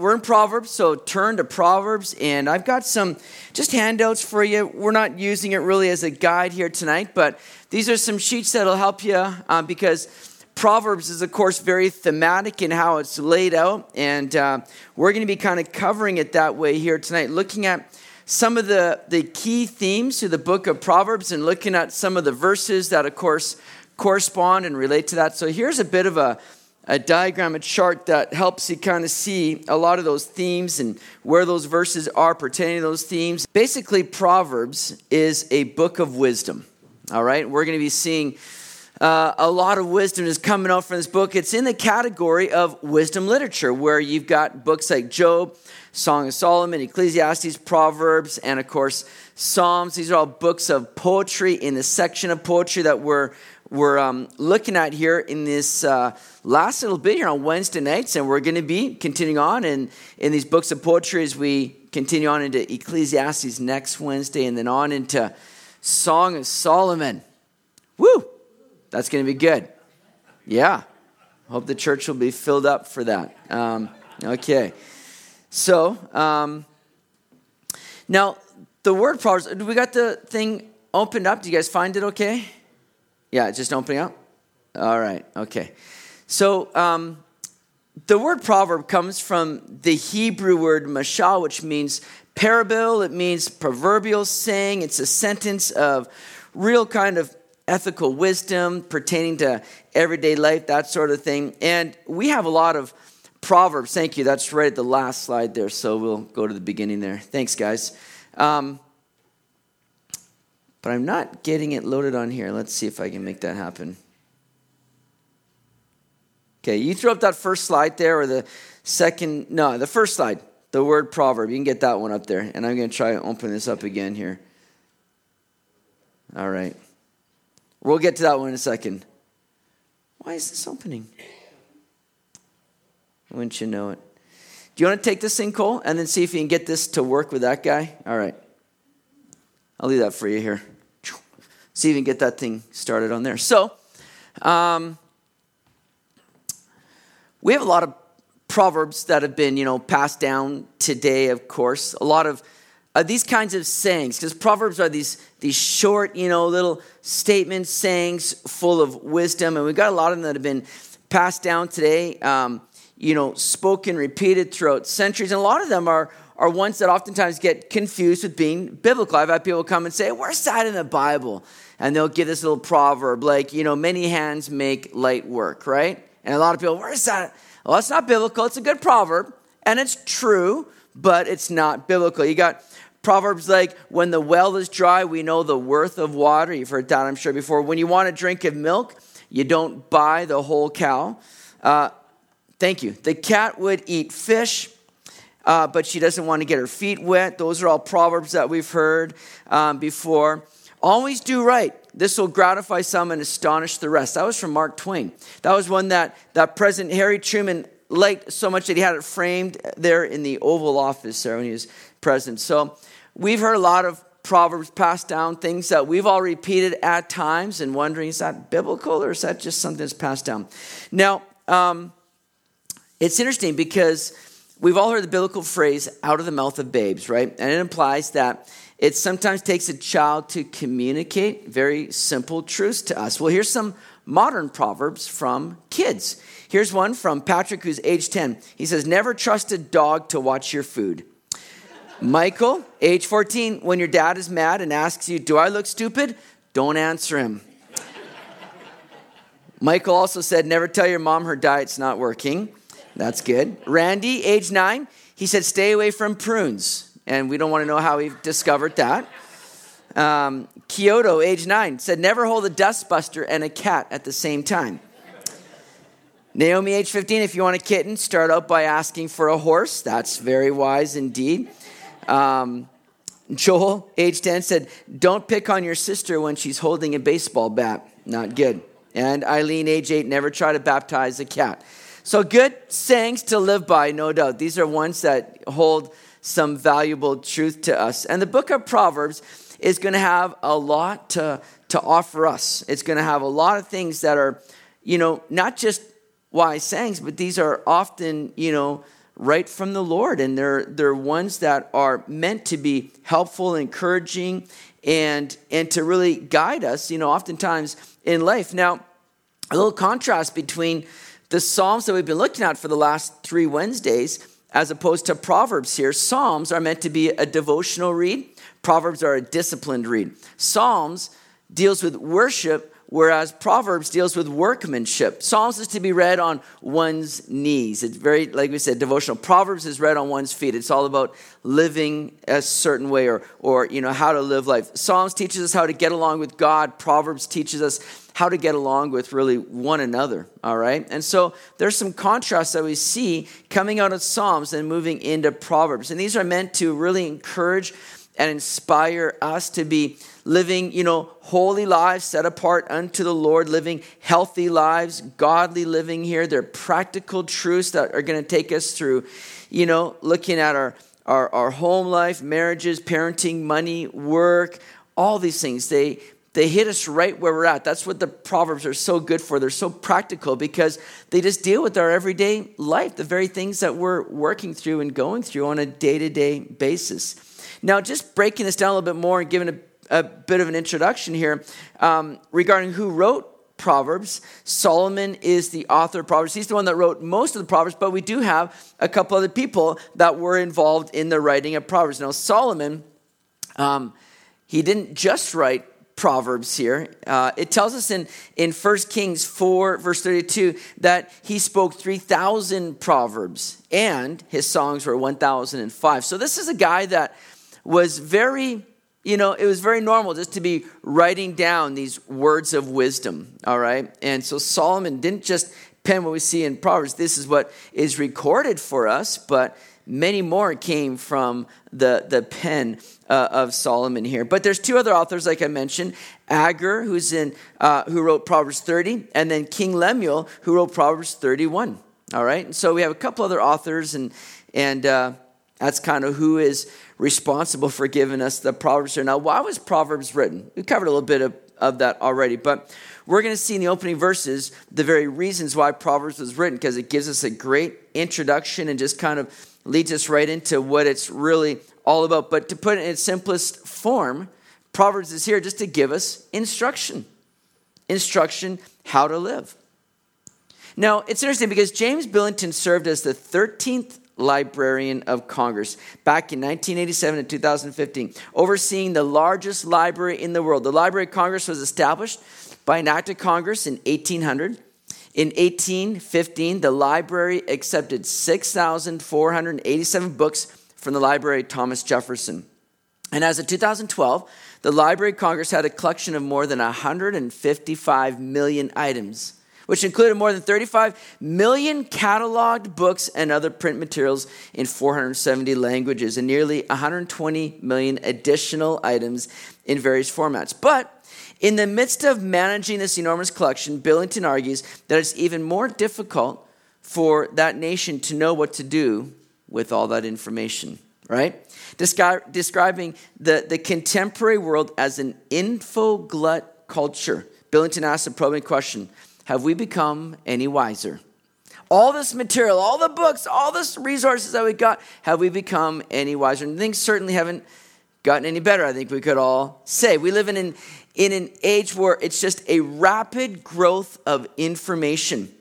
We're in Proverbs, so turn to Proverbs, and I've got some just handouts for you. We're not using it really as a guide here tonight, but these are some sheets that'll help you uh, because Proverbs is, of course, very thematic in how it's laid out, and uh, we're going to be kind of covering it that way here tonight, looking at some of the, the key themes to the book of Proverbs and looking at some of the verses that, of course, correspond and relate to that. So here's a bit of a a diagram, a chart that helps you kind of see a lot of those themes and where those verses are pertaining to those themes. Basically, Proverbs is a book of wisdom. All right, we're going to be seeing uh, a lot of wisdom is coming out from this book. It's in the category of wisdom literature, where you've got books like Job, Song of Solomon, Ecclesiastes, Proverbs, and of course, Psalms. These are all books of poetry in the section of poetry that we're we're um, looking at here in this uh, last little bit here on Wednesday nights, and we're going to be continuing on in, in these books of poetry as we continue on into Ecclesiastes next Wednesday and then on into Song of Solomon. Woo! That's going to be good. Yeah. Hope the church will be filled up for that. Um, okay. So, um, now the word Proverbs, we got the thing opened up? Do you guys find it okay? Yeah, just opening up? All right, okay. So um, the word proverb comes from the Hebrew word mashal, which means parable, it means proverbial saying. It's a sentence of real kind of ethical wisdom pertaining to everyday life, that sort of thing. And we have a lot of proverbs. Thank you. That's right at the last slide there. So we'll go to the beginning there. Thanks, guys. Um, but I'm not getting it loaded on here. Let's see if I can make that happen. Okay, you threw up that first slide there, or the second, no, the first slide, the word proverb. You can get that one up there. And I'm going to try to open this up again here. All right. We'll get to that one in a second. Why is this opening? Wouldn't you know it? Do you want to take this thing, Cole, and then see if you can get this to work with that guy? All right. I'll leave that for you here. See if you can get that thing started on there. So, um, we have a lot of proverbs that have been, you know, passed down today, of course. A lot of uh, these kinds of sayings, because proverbs are these these short, you know, little statements, sayings full of wisdom, and we've got a lot of them that have been passed down today. Um, you know, spoken, repeated throughout centuries, and a lot of them are are ones that oftentimes get confused with being biblical. I've had people come and say, Where's that in the Bible? And they'll give this little proverb like, you know, many hands make light work, right? And a lot of people, Where's that? Well, it's not biblical. It's a good proverb, and it's true, but it's not biblical. You got Proverbs like, when the well is dry, we know the worth of water. You've heard that, I'm sure, before. When you want a drink of milk, you don't buy the whole cow. Uh, thank you. The cat would eat fish uh, but she doesn't want to get her feet wet. Those are all proverbs that we've heard um, before. Always do right. This will gratify some and astonish the rest. That was from Mark Twain. That was one that, that President Harry Truman liked so much that he had it framed there in the Oval Office there when he was president. So we've heard a lot of proverbs passed down, things that we've all repeated at times and wondering, is that biblical or is that just something that's passed down? Now, um, it's interesting because We've all heard the biblical phrase, out of the mouth of babes, right? And it implies that it sometimes takes a child to communicate very simple truths to us. Well, here's some modern proverbs from kids. Here's one from Patrick, who's age 10. He says, Never trust a dog to watch your food. Michael, age 14, when your dad is mad and asks you, Do I look stupid? Don't answer him. Michael also said, Never tell your mom her diet's not working. That's good. Randy, age nine, he said, stay away from prunes. And we don't want to know how he discovered that. Um, Kyoto, age nine, said, never hold a dustbuster and a cat at the same time. Naomi, age 15, if you want a kitten, start out by asking for a horse. That's very wise indeed. Um, Joel, age 10, said, Don't pick on your sister when she's holding a baseball bat. Not good. And Eileen, age 8, never try to baptize a cat. So, good sayings to live by, no doubt. These are ones that hold some valuable truth to us. And the book of Proverbs is going to have a lot to, to offer us. It's going to have a lot of things that are, you know, not just wise sayings, but these are often, you know, right from the Lord, and they're, they're ones that are meant to be helpful, encouraging, and, and to really guide us, you know, oftentimes in life. Now, a little contrast between the Psalms that we've been looking at for the last three Wednesdays as opposed to Proverbs here. Psalms are meant to be a devotional read, Proverbs are a disciplined read. Psalms deals with worship, whereas Proverbs deals with workmanship. Psalms is to be read on one's knees. It's very, like we said, devotional. Proverbs is read on one's feet. It's all about living a certain way or, or you know, how to live life. Psalms teaches us how to get along with God. Proverbs teaches us how to get along with really one another, all right? And so there's some contrasts that we see coming out of Psalms and moving into Proverbs. And these are meant to really encourage and inspire us to be living, you know, holy lives set apart unto the Lord, living healthy lives, godly living here. They're practical truths that are going to take us through, you know, looking at our, our, our home life, marriages, parenting, money, work, all these things. They they hit us right where we're at. That's what the Proverbs are so good for. They're so practical because they just deal with our everyday life, the very things that we're working through and going through on a day to day basis. Now, just breaking this down a little bit more and giving a, a bit of an introduction here um, regarding who wrote Proverbs. Solomon is the author of Proverbs. He's the one that wrote most of the Proverbs, but we do have a couple other people that were involved in the writing of Proverbs. Now, Solomon, um, he didn't just write Proverbs here. Uh, it tells us in, in 1 Kings 4, verse 32, that he spoke 3,000 Proverbs and his songs were 1,005. So this is a guy that was very, you know, it was very normal just to be writing down these words of wisdom, all right? And so Solomon didn't just pen what we see in Proverbs. This is what is recorded for us, but many more came from the, the pen uh, of Solomon here. But there's two other authors, like I mentioned Agur, who's in, uh, who wrote Proverbs 30, and then King Lemuel, who wrote Proverbs 31. All right, and so we have a couple other authors, and, and uh, that's kind of who is responsible for giving us the Proverbs here. Now, why was Proverbs written? We covered a little bit of, of that already, but we're going to see in the opening verses the very reasons why Proverbs was written because it gives us a great introduction and just kind of leads us right into what it's really all about. But to put it in its simplest form, Proverbs is here just to give us instruction instruction how to live. Now, it's interesting because James Billington served as the 13th Librarian of Congress back in 1987 and 2015, overseeing the largest library in the world. The Library of Congress was established by an act of Congress in 1800 in 1815, the library accepted 6,487 books from the Library of Thomas Jefferson. And as of 2012, the Library of Congress had a collection of more than 155 million items, which included more than 35 million cataloged books and other print materials in 470 languages and nearly 120 million additional items in various formats. But in the midst of managing this enormous collection, Billington argues that it's even more difficult for that nation to know what to do with all that information, right? Descri- describing the, the contemporary world as an info glut culture. Billington asks a probing question Have we become any wiser? All this material, all the books, all the resources that we got, have we become any wiser? And things certainly haven't gotten any better, I think we could all say. We live in an, in an age where it's just a rapid growth of information,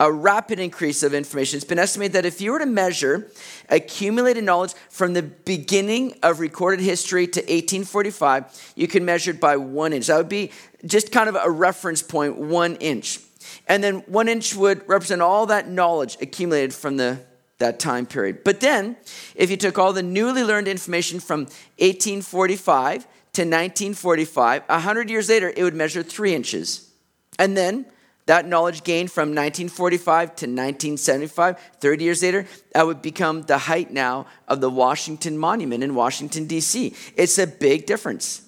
a rapid increase of information. It's been estimated that if you were to measure accumulated knowledge from the beginning of recorded history to 1845, you can measure it by one inch. That would be just kind of a reference point, one inch. And then one inch would represent all that knowledge accumulated from the that time period. But then, if you took all the newly learned information from 1845 to 1945, 100 years later, it would measure three inches. And then, that knowledge gained from 1945 to 1975, 30 years later, that would become the height now of the Washington Monument in Washington, D.C. It's a big difference.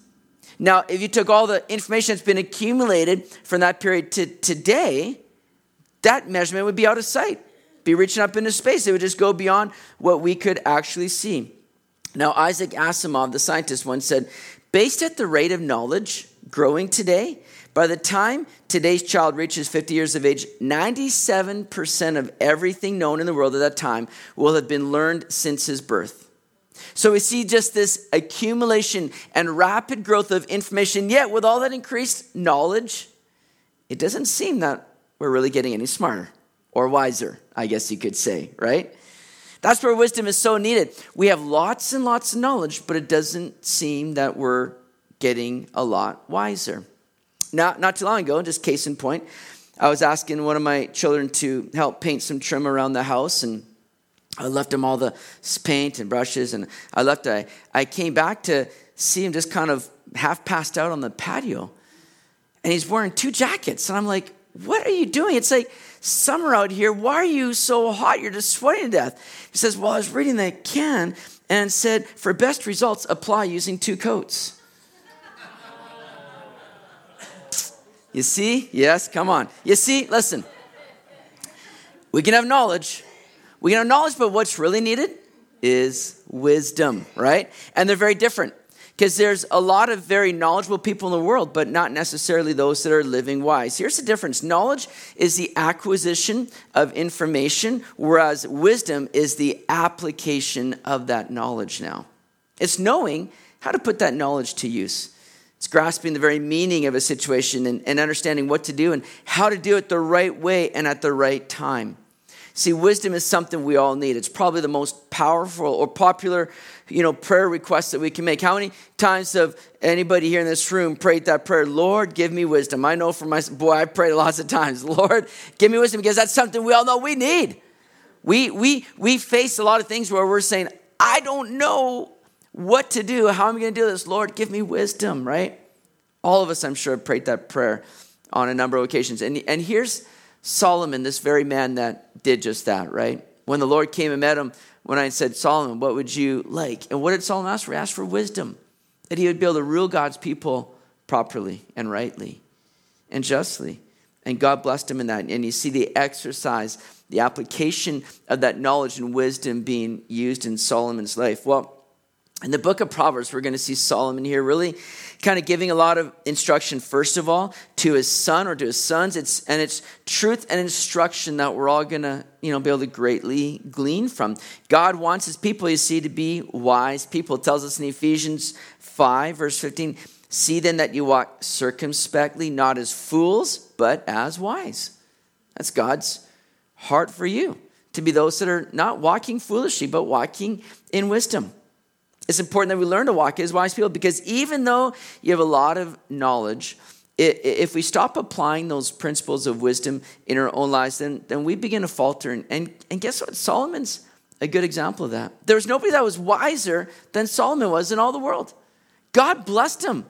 Now, if you took all the information that's been accumulated from that period to today, that measurement would be out of sight be reaching up into space. It would just go beyond what we could actually see. Now, Isaac Asimov, the scientist, once said, based at the rate of knowledge growing today, By the time today's child reaches 50 years of age, 97% of everything known in the world at that time will have been learned since his birth. So we see just this accumulation and rapid growth of information, yet with all that increased knowledge, it doesn't seem that we're really getting any smarter or wiser, I guess you could say, right? That's where wisdom is so needed. We have lots and lots of knowledge, but it doesn't seem that we're getting a lot wiser. Not, not too long ago, just case in point, I was asking one of my children to help paint some trim around the house, and I left him all the paint and brushes, and I left. I, I came back to see him just kind of half passed out on the patio, and he's wearing two jackets, and I'm like, "What are you doing?" It's like summer out here. Why are you so hot? You're just sweating to death. He says, "Well, I was reading that can and said for best results, apply using two coats." You see? Yes, come on. You see? Listen. We can have knowledge. We can knowledge, but what's really needed is wisdom, right? And they're very different because there's a lot of very knowledgeable people in the world, but not necessarily those that are living wise. Here's the difference knowledge is the acquisition of information, whereas wisdom is the application of that knowledge now. It's knowing how to put that knowledge to use. It's grasping the very meaning of a situation and, and understanding what to do and how to do it the right way and at the right time. See, wisdom is something we all need. It's probably the most powerful or popular, you know, prayer request that we can make. How many times have anybody here in this room prayed that prayer? Lord, give me wisdom. I know for my boy, I prayed lots of times. Lord, give me wisdom because that's something we all know we need. We we we face a lot of things where we're saying, I don't know what to do. How am I going to do this? Lord, give me wisdom, right? All of us, I'm sure, prayed that prayer on a number of occasions. And, and here's Solomon, this very man that did just that, right? When the Lord came and met him, when I said, Solomon, what would you like? And what did Solomon ask for? He asked for wisdom, that he would be able to rule God's people properly and rightly and justly. And God blessed him in that. And you see the exercise, the application of that knowledge and wisdom being used in Solomon's life. Well, in the book of Proverbs, we're going to see Solomon here really kind of giving a lot of instruction, first of all, to his son or to his sons. It's, and it's truth and instruction that we're all going to you know, be able to greatly glean from. God wants his people, you see, to be wise people. It tells us in Ephesians 5, verse 15 See then that you walk circumspectly, not as fools, but as wise. That's God's heart for you, to be those that are not walking foolishly, but walking in wisdom it's important that we learn to walk as wise people because even though you have a lot of knowledge, if we stop applying those principles of wisdom in our own lives, then, then we begin to falter. And, and, and guess what? Solomon's a good example of that. There was nobody that was wiser than Solomon was in all the world. God blessed him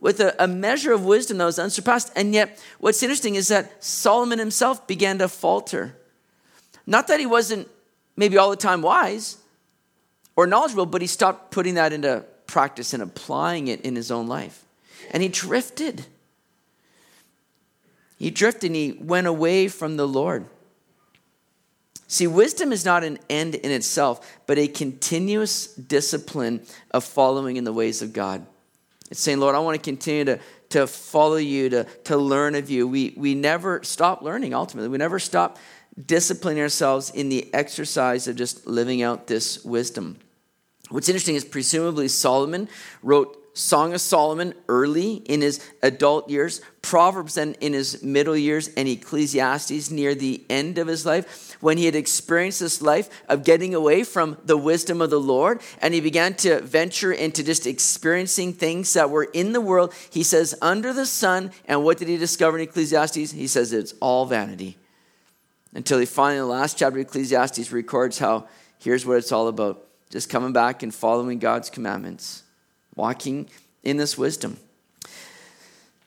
with a, a measure of wisdom that was unsurpassed. And yet, what's interesting is that Solomon himself began to falter. Not that he wasn't maybe all the time wise, or knowledgeable, but he stopped putting that into practice and applying it in his own life. And he drifted. He drifted and he went away from the Lord. See, wisdom is not an end in itself, but a continuous discipline of following in the ways of God. It's saying, Lord, I want to continue to, to follow you, to, to learn of you. We, we never stop learning, ultimately. We never stop disciplining ourselves in the exercise of just living out this wisdom. What's interesting is presumably Solomon wrote Song of Solomon early in his adult years, Proverbs then in his middle years, and Ecclesiastes near the end of his life, when he had experienced this life of getting away from the wisdom of the Lord, and he began to venture into just experiencing things that were in the world. He says, under the sun, and what did he discover in Ecclesiastes? He says it's all vanity. Until he finally, in the last chapter of Ecclesiastes, records how here's what it's all about just coming back and following God's commandments, walking in this wisdom.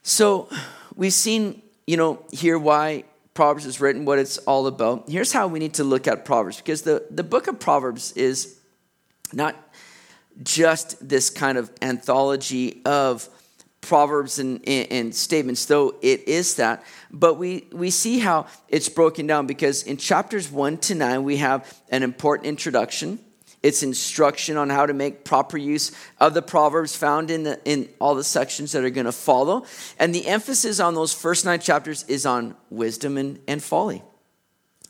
So we've seen, you know, here why Proverbs is written, what it's all about. Here's how we need to look at Proverbs, because the, the book of Proverbs is not just this kind of anthology of proverbs and, and, and, statements, though it is that. But we, we see how it's broken down because in chapters 1 to 9, we have an important introduction. It's instruction on how to make proper use of the Proverbs found in, the, in all the sections that are going to follow. And the emphasis on those first nine chapters is on wisdom and, and folly.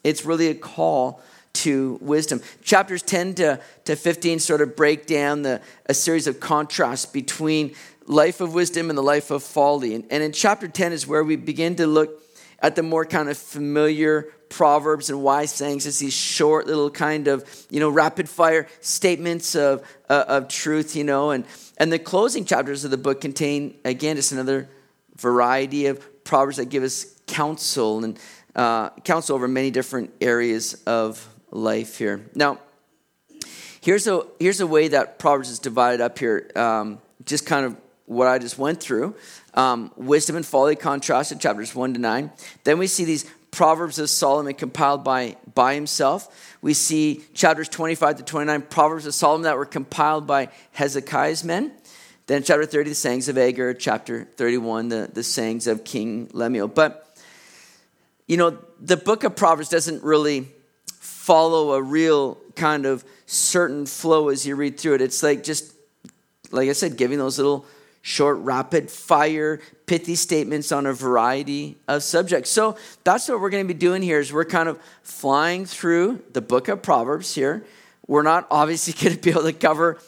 It's really a call to wisdom. Chapters 10 to, to 15 sort of break down the, a series of contrasts between life of wisdom and the life of folly. And, and in chapter 10 is where we begin to look at the more kind of familiar proverbs and wise sayings as these short little kind of you know rapid fire statements of uh, of truth you know and and the closing chapters of the book contain again just another variety of proverbs that give us counsel and uh, counsel over many different areas of life here now here's a here's a way that proverbs is divided up here um, just kind of what I just went through. Um, wisdom and folly contrasted, chapters 1 to 9. Then we see these Proverbs of Solomon compiled by, by himself. We see chapters 25 to 29, Proverbs of Solomon that were compiled by Hezekiah's men. Then chapter 30, the sayings of Agur. Chapter 31, the, the sayings of King Lemuel. But, you know, the book of Proverbs doesn't really follow a real kind of certain flow as you read through it. It's like just, like I said, giving those little short, rapid fire, pithy statements on a variety of subjects. So that's what we're going to be doing here is we're kind of flying through the book of Proverbs here. We're not obviously going to be able to cover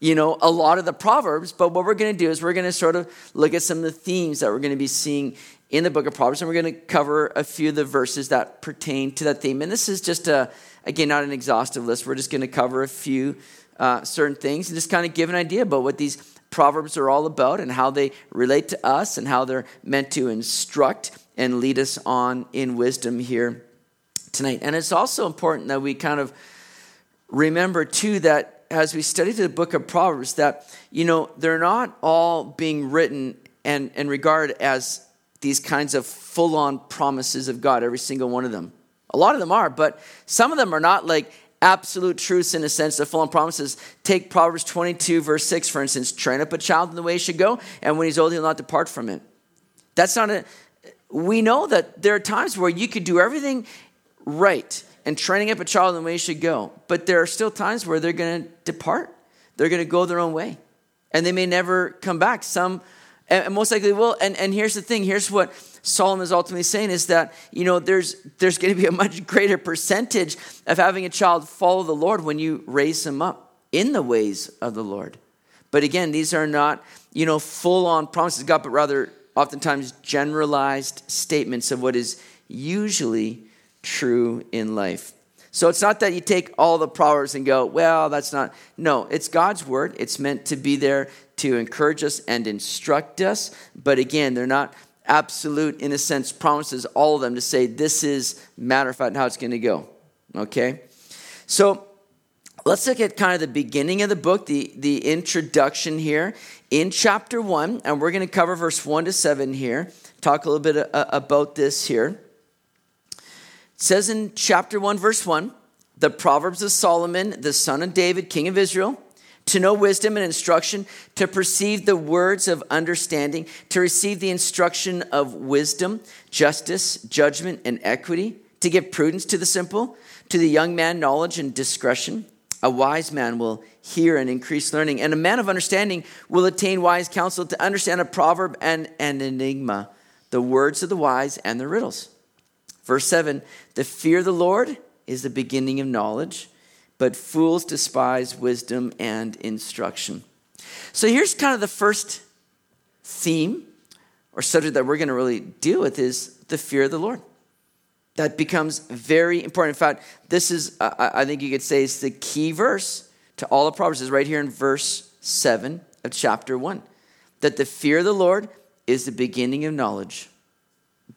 you know a lot of the proverbs but what we're going to do is we're going to sort of look at some of the themes that we're going to be seeing in the book of proverbs and we're going to cover a few of the verses that pertain to that theme and this is just a again not an exhaustive list we're just going to cover a few uh, certain things and just kind of give an idea about what these Proverbs are all about and how they relate to us and how they're meant to instruct and lead us on in wisdom here tonight. And it's also important that we kind of remember, too, that as we study the book of Proverbs, that, you know, they're not all being written and, and regarded as these kinds of full on promises of God, every single one of them. A lot of them are, but some of them are not like absolute truths in a sense, the full on promises. Take Proverbs 22, verse 6, for instance train up a child in the way he should go, and when he's old, he'll not depart from it. That's not a. We know that there are times where you could do everything right and training up a child in the way he should go, but there are still times where they're going to depart. They're going to go their own way, and they may never come back. Some, and most likely will. And, and here's the thing here's what Solomon is ultimately saying is that, you know, there's, there's going to be a much greater percentage of having a child follow the Lord when you raise him up in the ways of the Lord. But again, these are not, you know, full on promises of God, but rather oftentimes generalized statements of what is usually true in life. So it's not that you take all the proverbs and go, well, that's not. No, it's God's word. It's meant to be there to encourage us and instruct us. But again, they're not absolute, in a sense, promises all of them to say this is matter of fact how it's going to go. Okay? So let's look at kind of the beginning of the book, the, the introduction here in chapter 1, and we're going to cover verse 1 to 7 here, talk a little bit uh, about this here. It says in chapter 1, verse 1, the Proverbs of Solomon, the son of David, king of Israel to know wisdom and instruction, to perceive the words of understanding, to receive the instruction of wisdom, justice, judgment, and equity, to give prudence to the simple, to the young man knowledge and discretion. A wise man will hear and increase learning, and a man of understanding will attain wise counsel to understand a proverb and an enigma, the words of the wise and the riddles. Verse 7 The fear of the Lord is the beginning of knowledge but fools despise wisdom and instruction. So here's kind of the first theme or subject that we're going to really deal with is the fear of the Lord. That becomes very important. In fact, this is, I think you could say, is the key verse to all the Proverbs, is right here in verse 7 of chapter 1. That the fear of the Lord is the beginning of knowledge,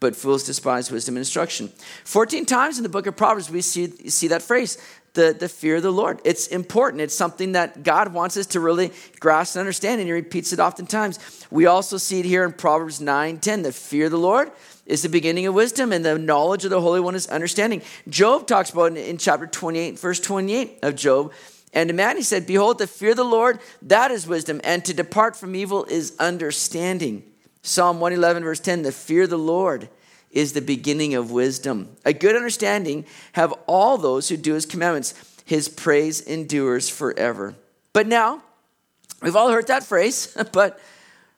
but fools despise wisdom and instruction. 14 times in the book of Proverbs, we see, see that phrase the, the fear of the Lord. It's important. It's something that God wants us to really grasp and understand, and He repeats it oftentimes. We also see it here in Proverbs 9 10. The fear of the Lord is the beginning of wisdom, and the knowledge of the Holy One is understanding. Job talks about in, in chapter 28, verse 28 of Job. And to man he said, Behold, the fear of the Lord, that is wisdom, and to depart from evil is understanding. Psalm 111, verse 10 The fear of the Lord is the beginning of wisdom. A good understanding have all those who do his commandments. his praise endures forever. But now, we've all heard that phrase, but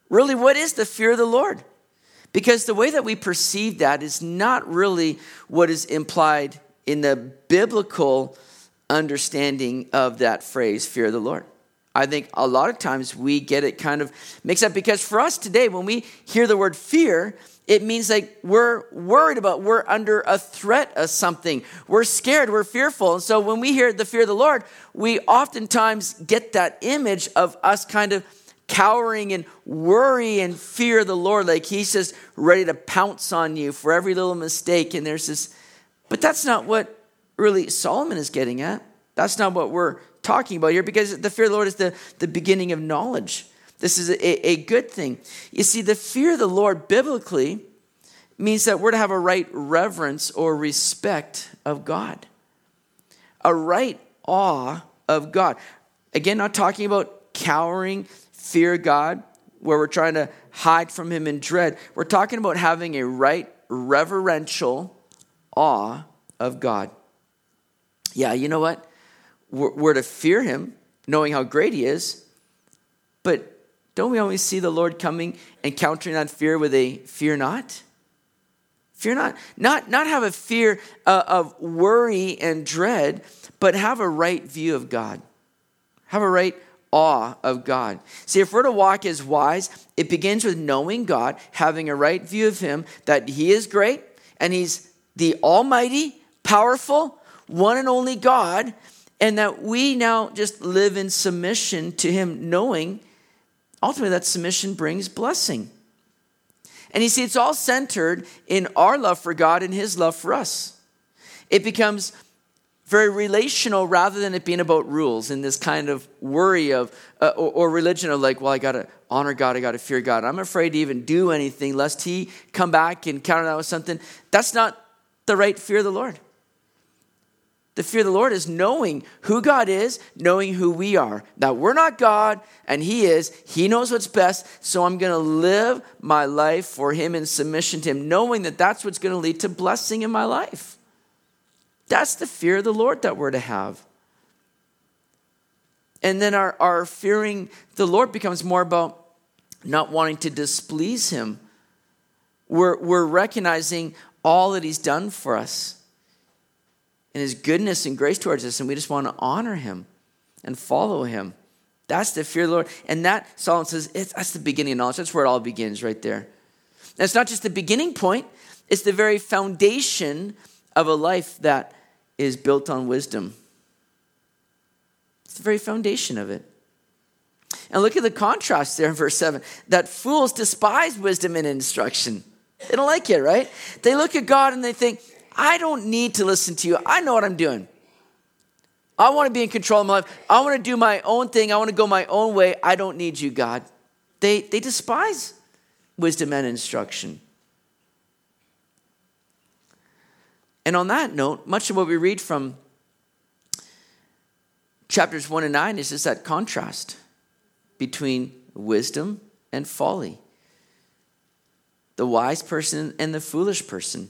really, what is the fear of the Lord? Because the way that we perceive that is not really what is implied in the biblical understanding of that phrase, fear of the Lord. I think a lot of times we get it kind of mixed up because for us today, when we hear the word fear, it means like we're worried about, we're under a threat of something. We're scared, we're fearful. And so when we hear the fear of the Lord, we oftentimes get that image of us kind of cowering and worry and fear the Lord. Like he's just ready to pounce on you for every little mistake. And there's this, but that's not what really Solomon is getting at. That's not what we're talking about here because the fear of the Lord is the, the beginning of knowledge. This is a, a good thing. You see, the fear of the Lord biblically means that we're to have a right reverence or respect of God, a right awe of God. Again, not talking about cowering, fear God, where we're trying to hide from Him in dread. We're talking about having a right reverential awe of God. Yeah, you know what? We're, we're to fear Him, knowing how great He is, but don't we always see the Lord coming and countering that fear with a fear not? Fear not. Not, not have a fear uh, of worry and dread, but have a right view of God. Have a right awe of God. See, if we're to walk as wise, it begins with knowing God, having a right view of Him, that He is great and He's the Almighty, powerful, one and only God, and that we now just live in submission to Him, knowing ultimately that submission brings blessing. And you see, it's all centered in our love for God and His love for us. It becomes very relational rather than it being about rules and this kind of worry of uh, or, or, religion of like well i gotta honor god i gotta fear god i'm afraid to even do anything lest he come back and counter that with something that's not the right fear of the lord the fear of the Lord is knowing who God is, knowing who we are. That we're not God and He is. He knows what's best. So I'm going to live my life for Him in submission to Him, knowing that that's what's going to lead to blessing in my life. That's the fear of the Lord that we're to have. And then our, our fearing the Lord becomes more about not wanting to displease Him. We're, we're recognizing all that He's done for us and his goodness and grace towards us, and we just want to honor him and follow him. That's the fear of the Lord. And that, Solomon says, that's the beginning of knowledge. That's where it all begins, right there. And it's not just the beginning point, it's the very foundation of a life that is built on wisdom. It's the very foundation of it. And look at the contrast there in verse 7 that fools despise wisdom and instruction. They don't like it, right? They look at God and they think, I don't need to listen to you. I know what I'm doing. I want to be in control of my life. I want to do my own thing. I want to go my own way. I don't need you, God. They, they despise wisdom and instruction. And on that note, much of what we read from chapters 1 and 9 is just that contrast between wisdom and folly, the wise person and the foolish person.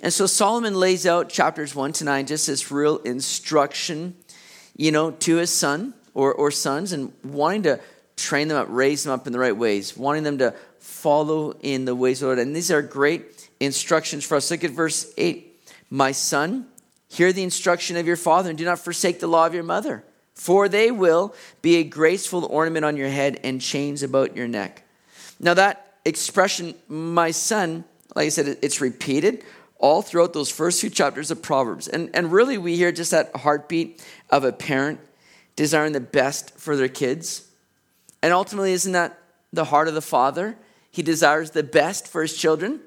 And so Solomon lays out chapters 1 to 9 just this real instruction, you know, to his son or, or sons and wanting to train them up, raise them up in the right ways, wanting them to follow in the ways of the Lord. And these are great instructions for us. Look at verse 8. My son, hear the instruction of your father and do not forsake the law of your mother, for they will be a graceful ornament on your head and chains about your neck. Now, that expression, my son, like I said, it's repeated all throughout those first few chapters of Proverbs. And, and really, we hear just that heartbeat of a parent desiring the best for their kids. And ultimately, isn't that the heart of the father? He desires the best for his children.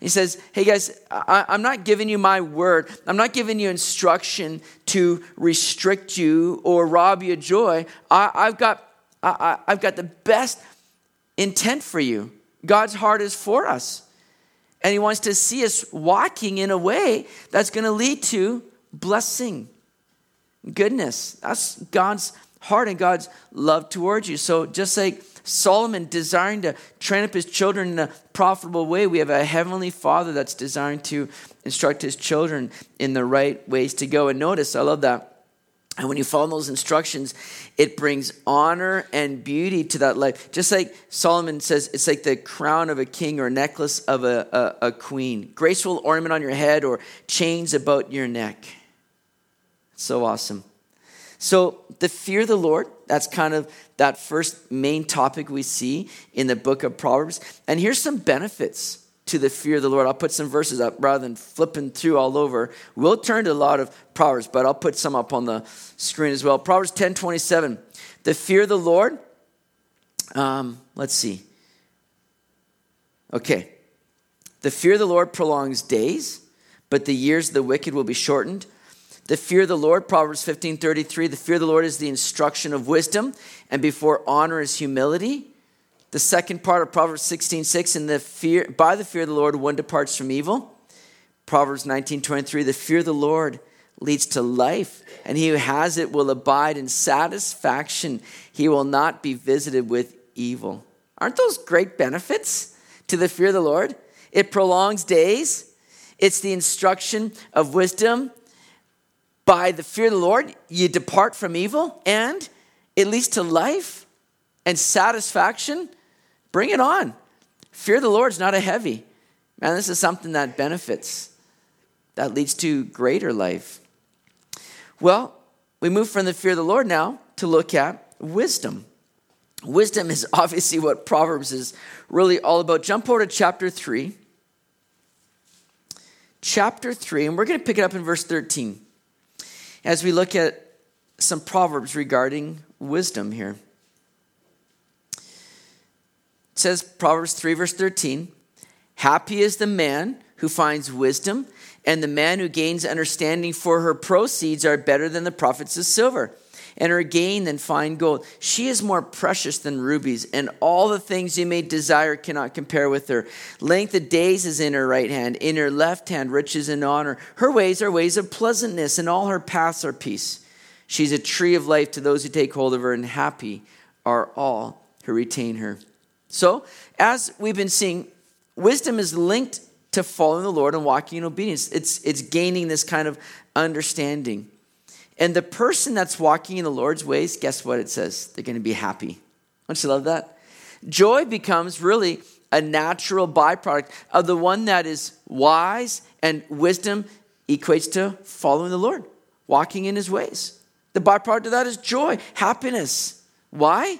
He says, Hey guys, I, am not giving you my word. I'm not giving you instruction to restrict you or rob you of joy. I, have got, I, I've got the best intent for you. God's heart is for us. And he wants to see us walking in a way that's going to lead to blessing, goodness. That's God's heart and God's love towards you. So just like Solomon desiring to train up his children in a profitable way, we have a heavenly Father that's desiring to instruct his children in the right ways to go. And notice, I love that. And when you follow those instructions, it brings honor and beauty to that life. Just like Solomon says, it's like the crown of a king or necklace of a, a, a queen, graceful ornament on your head or chains about your neck. So awesome. So, the fear of the Lord, that's kind of that first main topic we see in the book of Proverbs. And here's some benefits to the fear of the Lord. I'll put some verses up rather than flipping through all over. We'll turn to a lot of Proverbs, but I'll put some up on the screen as well. Proverbs 10 27. The fear of the Lord, um, let's see. Okay. The fear of the Lord prolongs days, but the years of the wicked will be shortened. The fear of the Lord, Proverbs 15 33, the fear of the Lord is the instruction of wisdom, and before honor is humility. The second part of Proverbs 16 6, in the fear, by the fear of the Lord, one departs from evil. Proverbs 19 23, the fear of the Lord leads to life, and he who has it will abide in satisfaction. He will not be visited with evil. Aren't those great benefits to the fear of the Lord? It prolongs days, it's the instruction of wisdom, by the fear of the Lord, you depart from evil, and it leads to life and satisfaction. Bring it on. Fear the Lord is not a heavy. Man, this is something that benefits, that leads to greater life. Well, we move from the fear of the Lord now to look at wisdom. Wisdom is obviously what Proverbs is really all about. Jump over to chapter 3. Chapter 3, and we're going to pick it up in verse 13 as we look at some proverbs regarding wisdom here. Says, Proverbs 3, verse 13 Happy is the man who finds wisdom, and the man who gains understanding, for her proceeds are better than the profits of silver and her gain than fine gold. She is more precious than rubies, and all the things you may desire cannot compare with her. Length of days is in her right hand, in her left hand, riches and honor. Her ways are ways of pleasantness, and all her paths are peace. She's a tree of life to those who take hold of her, and happy are all who retain her. So, as we've been seeing, wisdom is linked to following the Lord and walking in obedience. It's, it's gaining this kind of understanding. And the person that's walking in the Lord's ways, guess what it says? They're going to be happy. Don't you love that? Joy becomes really a natural byproduct of the one that is wise and wisdom equates to following the Lord, walking in his ways. The byproduct of that is joy, happiness. Why?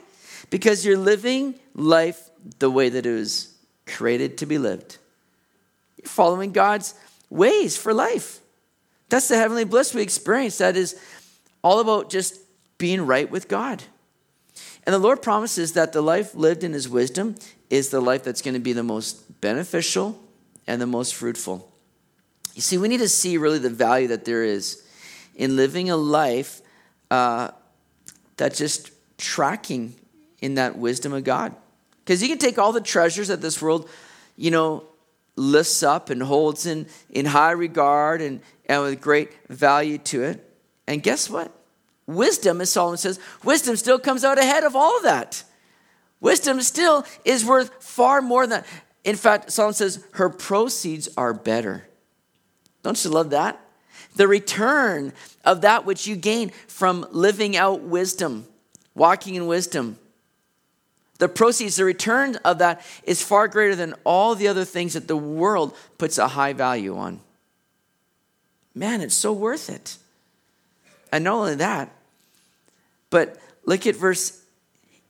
Because you're living life the way that it was created to be lived. You're following God's ways for life. That's the heavenly bliss we experience. That is all about just being right with God. And the Lord promises that the life lived in His wisdom is the life that's going to be the most beneficial and the most fruitful. You see, we need to see really the value that there is in living a life uh, that's just tracking in that wisdom of God. Because you can take all the treasures that this world, you know, lifts up and holds in, in high regard and, and with great value to it. And guess what? Wisdom, as Solomon says, wisdom still comes out ahead of all of that. Wisdom still is worth far more than that. In fact, Solomon says her proceeds are better. Don't you love that? The return of that which you gain from living out wisdom, walking in wisdom. The proceeds, the return of that is far greater than all the other things that the world puts a high value on. Man, it's so worth it. And not only that, but look at verse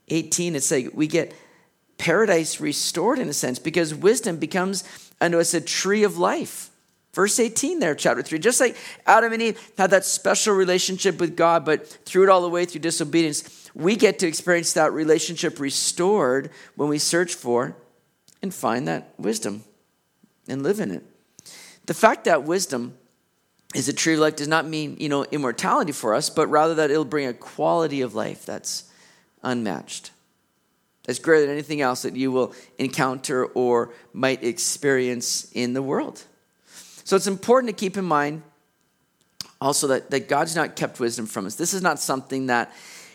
18. It's like we get paradise restored in a sense because wisdom becomes unto us a tree of life. Verse 18 there, chapter 3. Just like Adam and Eve had that special relationship with God, but threw it all away through disobedience, we get to experience that relationship restored when we search for and find that wisdom and live in it. The fact that wisdom is a tree of life does not mean, you know, immortality for us, but rather that it'll bring a quality of life that's unmatched. That's greater than anything else that you will encounter or might experience in the world. So it's important to keep in mind also that, that God's not kept wisdom from us. This is not something that,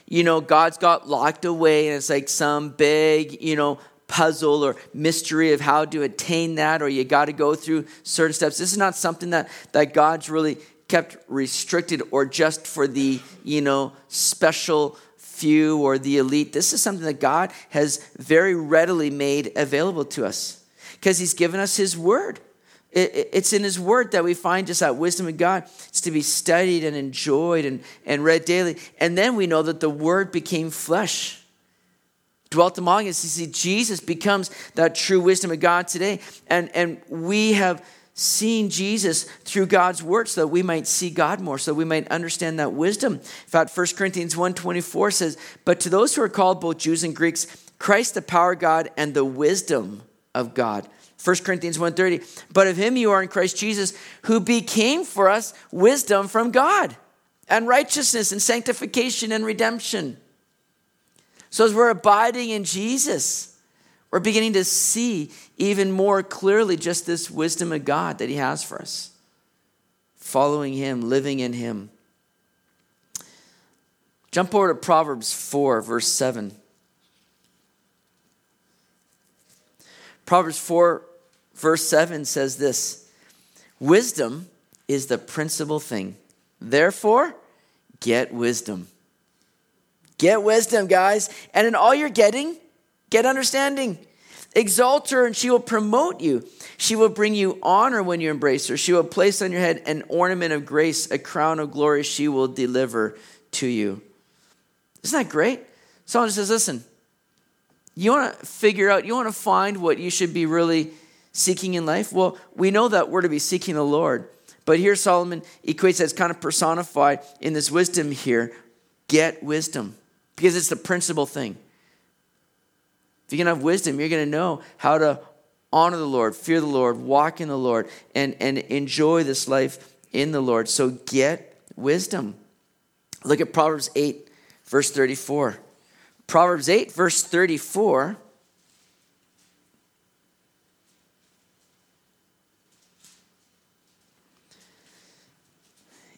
you know, God's got locked away and it's like some big, you know, puzzle or mystery of how to attain that or you got to go through certain steps. This is not something that, that God's really kept restricted or just for the, you know, special few or the elite. This is something that God has very readily made available to us because He's given us His Word. It's in His Word that we find just that wisdom of God. It's to be studied and enjoyed and, and read daily. And then we know that the Word became flesh, dwelt among us. You see, Jesus becomes that true wisdom of God today. And, and we have seen Jesus through God's word so that we might see God more, so we might understand that wisdom. In fact, 1 Corinthians 1.24 says, But to those who are called both Jews and Greeks, Christ the power of God and the wisdom of God. 1 Corinthians 1.30, But of him you are in Christ Jesus, who became for us wisdom from God, and righteousness and sanctification and redemption. So as we're abiding in Jesus, we're beginning to see even more clearly just this wisdom of God that He has for us. Following Him, living in Him. Jump over to Proverbs 4, verse 7. Proverbs 4, verse 7 says this Wisdom is the principal thing. Therefore, get wisdom. Get wisdom, guys. And in all you're getting, Get understanding. Exalt her, and she will promote you. She will bring you honor when you embrace her. She will place on your head an ornament of grace, a crown of glory she will deliver to you. Isn't that great? Someone says, Listen, you want to figure out, you want to find what you should be really seeking in life? Well, we know that we're to be seeking the Lord. But here Solomon equates that kind of personified in this wisdom here. Get wisdom because it's the principal thing. If you can have wisdom, you're going to know how to honor the Lord, fear the Lord, walk in the Lord, and, and enjoy this life in the Lord. So get wisdom. Look at Proverbs 8, verse 34. Proverbs 8, verse 34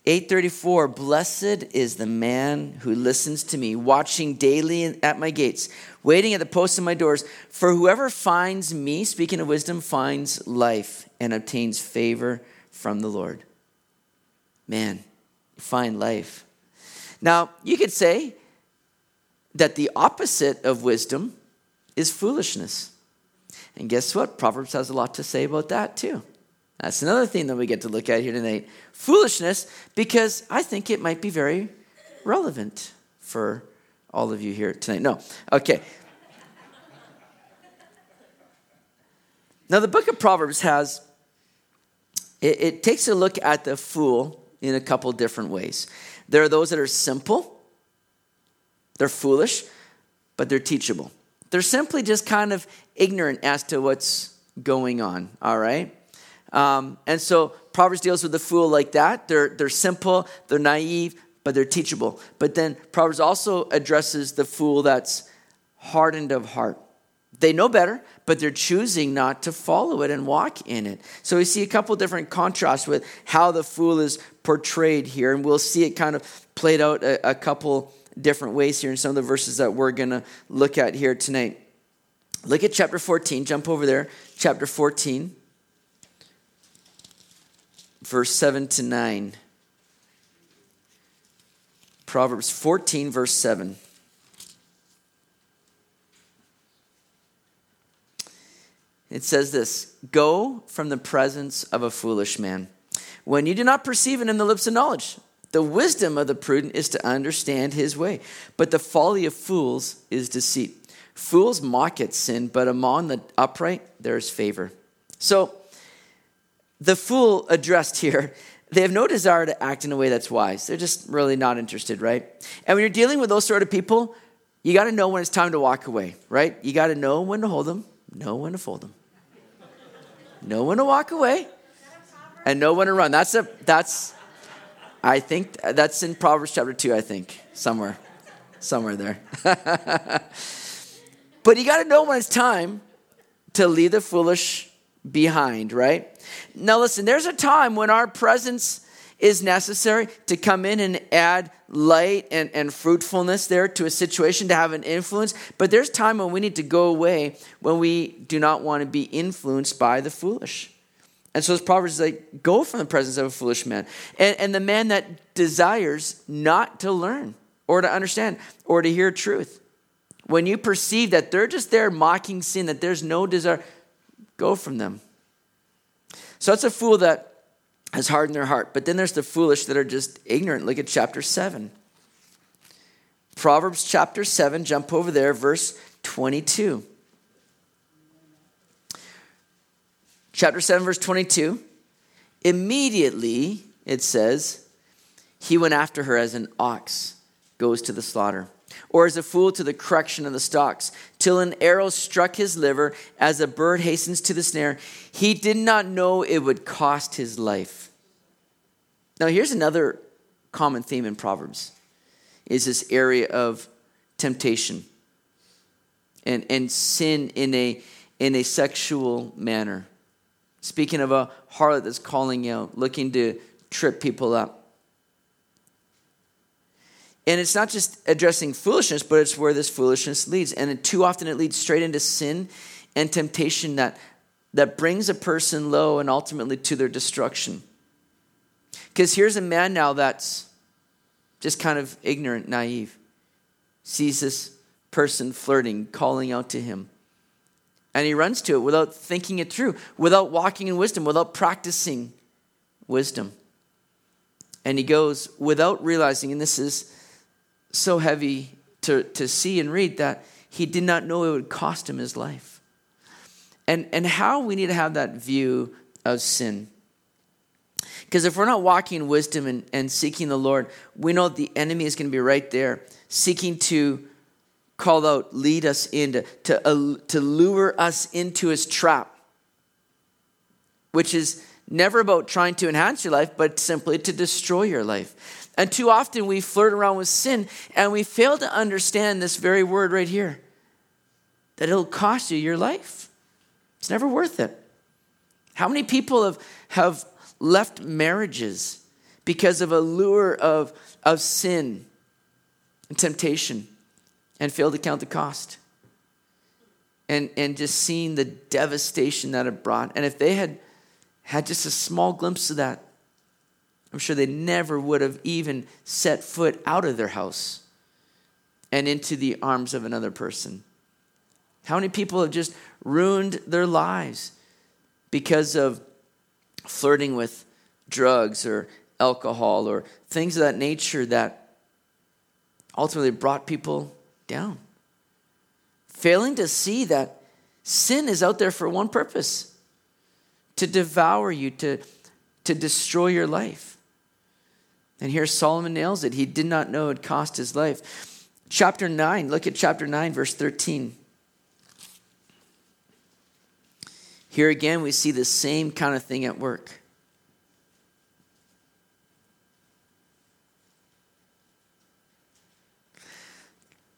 834 Blessed is the man who listens to me, watching daily at my gates, waiting at the posts of my doors. For whoever finds me, speaking of wisdom, finds life and obtains favor from the Lord. Man, find life. Now, you could say that the opposite of wisdom is foolishness. And guess what? Proverbs has a lot to say about that too. That's another thing that we get to look at here tonight. Foolishness, because I think it might be very relevant for all of you here tonight. No, okay. Now, the book of Proverbs has, it, it takes a look at the fool in a couple different ways. There are those that are simple, they're foolish, but they're teachable. They're simply just kind of ignorant as to what's going on, all right? Um, and so Proverbs deals with the fool like that. They're, they're simple, they're naive, but they're teachable. But then Proverbs also addresses the fool that's hardened of heart. They know better, but they're choosing not to follow it and walk in it. So we see a couple different contrasts with how the fool is portrayed here, and we'll see it kind of played out a, a couple different ways here in some of the verses that we're going to look at here tonight. Look at chapter 14, jump over there, chapter 14 verse 7 to 9. Proverbs 14, verse 7. It says this Go from the presence of a foolish man when you do not perceive it in the lips of knowledge. The wisdom of the prudent is to understand his way, but the folly of fools is deceit. Fools mock at sin, but among the upright there is favor. So, the fool addressed here, they have no desire to act in a way that's wise. They're just really not interested, right? And when you're dealing with those sort of people, you got to know when it's time to walk away, right? You got to know when to hold them, know when to fold them, know when to walk away, and know when to run. That's a that's. I think that's in Proverbs chapter two. I think somewhere, somewhere there. but you got to know when it's time to leave the foolish behind, right? Now, listen, there's a time when our presence is necessary to come in and add light and, and fruitfulness there to a situation to have an influence. But there's time when we need to go away when we do not want to be influenced by the foolish. And so this Proverbs is like, go from the presence of a foolish man. And, and the man that desires not to learn or to understand or to hear truth. When you perceive that they're just there mocking sin, that there's no desire, go from them. So it's a fool that has hardened their heart. But then there's the foolish that are just ignorant. Look at chapter 7. Proverbs chapter 7, jump over there, verse 22. Chapter 7, verse 22. Immediately, it says, he went after her as an ox goes to the slaughter, or as a fool to the correction of the stocks, till an arrow struck his liver, as a bird hastens to the snare. He did not know it would cost his life. Now, here's another common theme in Proverbs is this area of temptation and, and sin in a, in a sexual manner. Speaking of a harlot that's calling out, looking to trip people up. And it's not just addressing foolishness, but it's where this foolishness leads. And too often it leads straight into sin and temptation that, that brings a person low and ultimately to their destruction. Because here's a man now that's just kind of ignorant, naive, sees this person flirting, calling out to him. And he runs to it without thinking it through, without walking in wisdom, without practicing wisdom. And he goes without realizing, and this is so heavy to, to see and read that he did not know it would cost him his life. And, and how we need to have that view of sin. Because if we're not walking in wisdom and, and seeking the Lord, we know the enemy is going to be right there, seeking to call out, lead us into, to, uh, to lure us into his trap, which is never about trying to enhance your life, but simply to destroy your life. And too often we flirt around with sin and we fail to understand this very word right here that it'll cost you your life. It's never worth it. How many people have, have left marriages because of a lure of, of sin and temptation and failed to count the cost? And, and just seeing the devastation that it brought. And if they had had just a small glimpse of that, I'm sure they never would have even set foot out of their house and into the arms of another person. How many people have just ruined their lives because of flirting with drugs or alcohol or things of that nature that ultimately brought people down? Failing to see that sin is out there for one purpose to devour you, to, to destroy your life. And here Solomon nails it. He did not know it cost his life. Chapter 9, look at chapter 9, verse 13. Here again, we see the same kind of thing at work.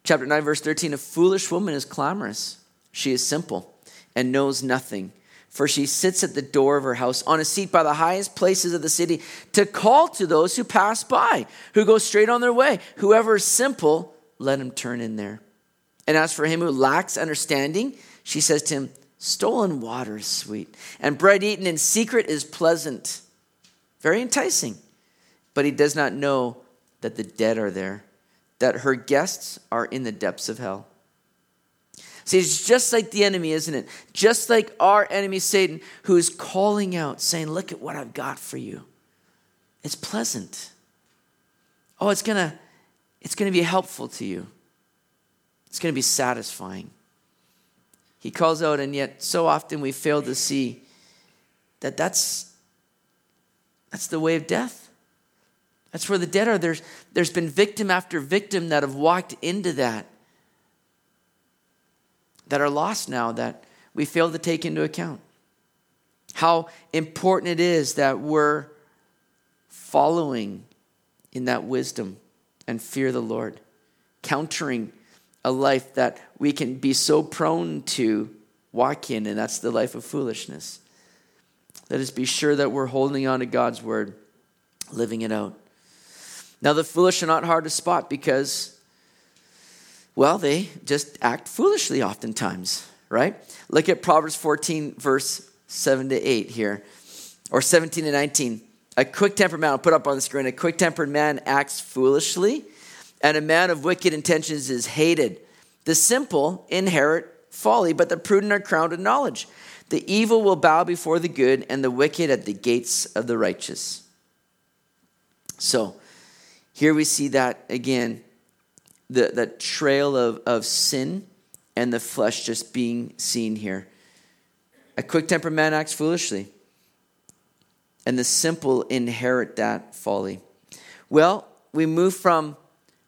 Chapter 9, verse 13 A foolish woman is clamorous, she is simple and knows nothing for she sits at the door of her house on a seat by the highest places of the city to call to those who pass by, who go straight on their way. Whoever is simple, let him turn in there. And as for him who lacks understanding, she says to him, Stolen water is sweet, and bread eaten in secret is pleasant. Very enticing. But he does not know that the dead are there, that her guests are in the depths of hell. See, it's just like the enemy, isn't it? Just like our enemy, Satan, who is calling out, saying, Look at what I've got for you. It's pleasant. Oh, it's gonna, it's gonna be helpful to you. It's gonna be satisfying. He calls out, and yet so often we fail to see that that's, that's the way of death. That's where the dead are. There's, there's been victim after victim that have walked into that that are lost now that we fail to take into account. How important it is that we're following in that wisdom and fear the Lord, countering a life that we can be so prone to walk in, and that's the life of foolishness. Let us be sure that we're holding on to God's word living it out. Now, the foolish are not hard to spot because, well, they just act foolishly oftentimes, right? Look at Proverbs 14, verse 7 to 8 here, or 17 to 19. A quick tempered man, I'll put up on the screen, a quick tempered man acts foolishly, and a man of wicked intentions is hated. The simple inherit folly, but the prudent are crowned with knowledge. The evil will bow before the good, and the wicked at the gates of the righteous. So, here we see that again the, the trail of, of sin and the flesh just being seen here. A quick tempered man acts foolishly, and the simple inherit that folly. Well, we move from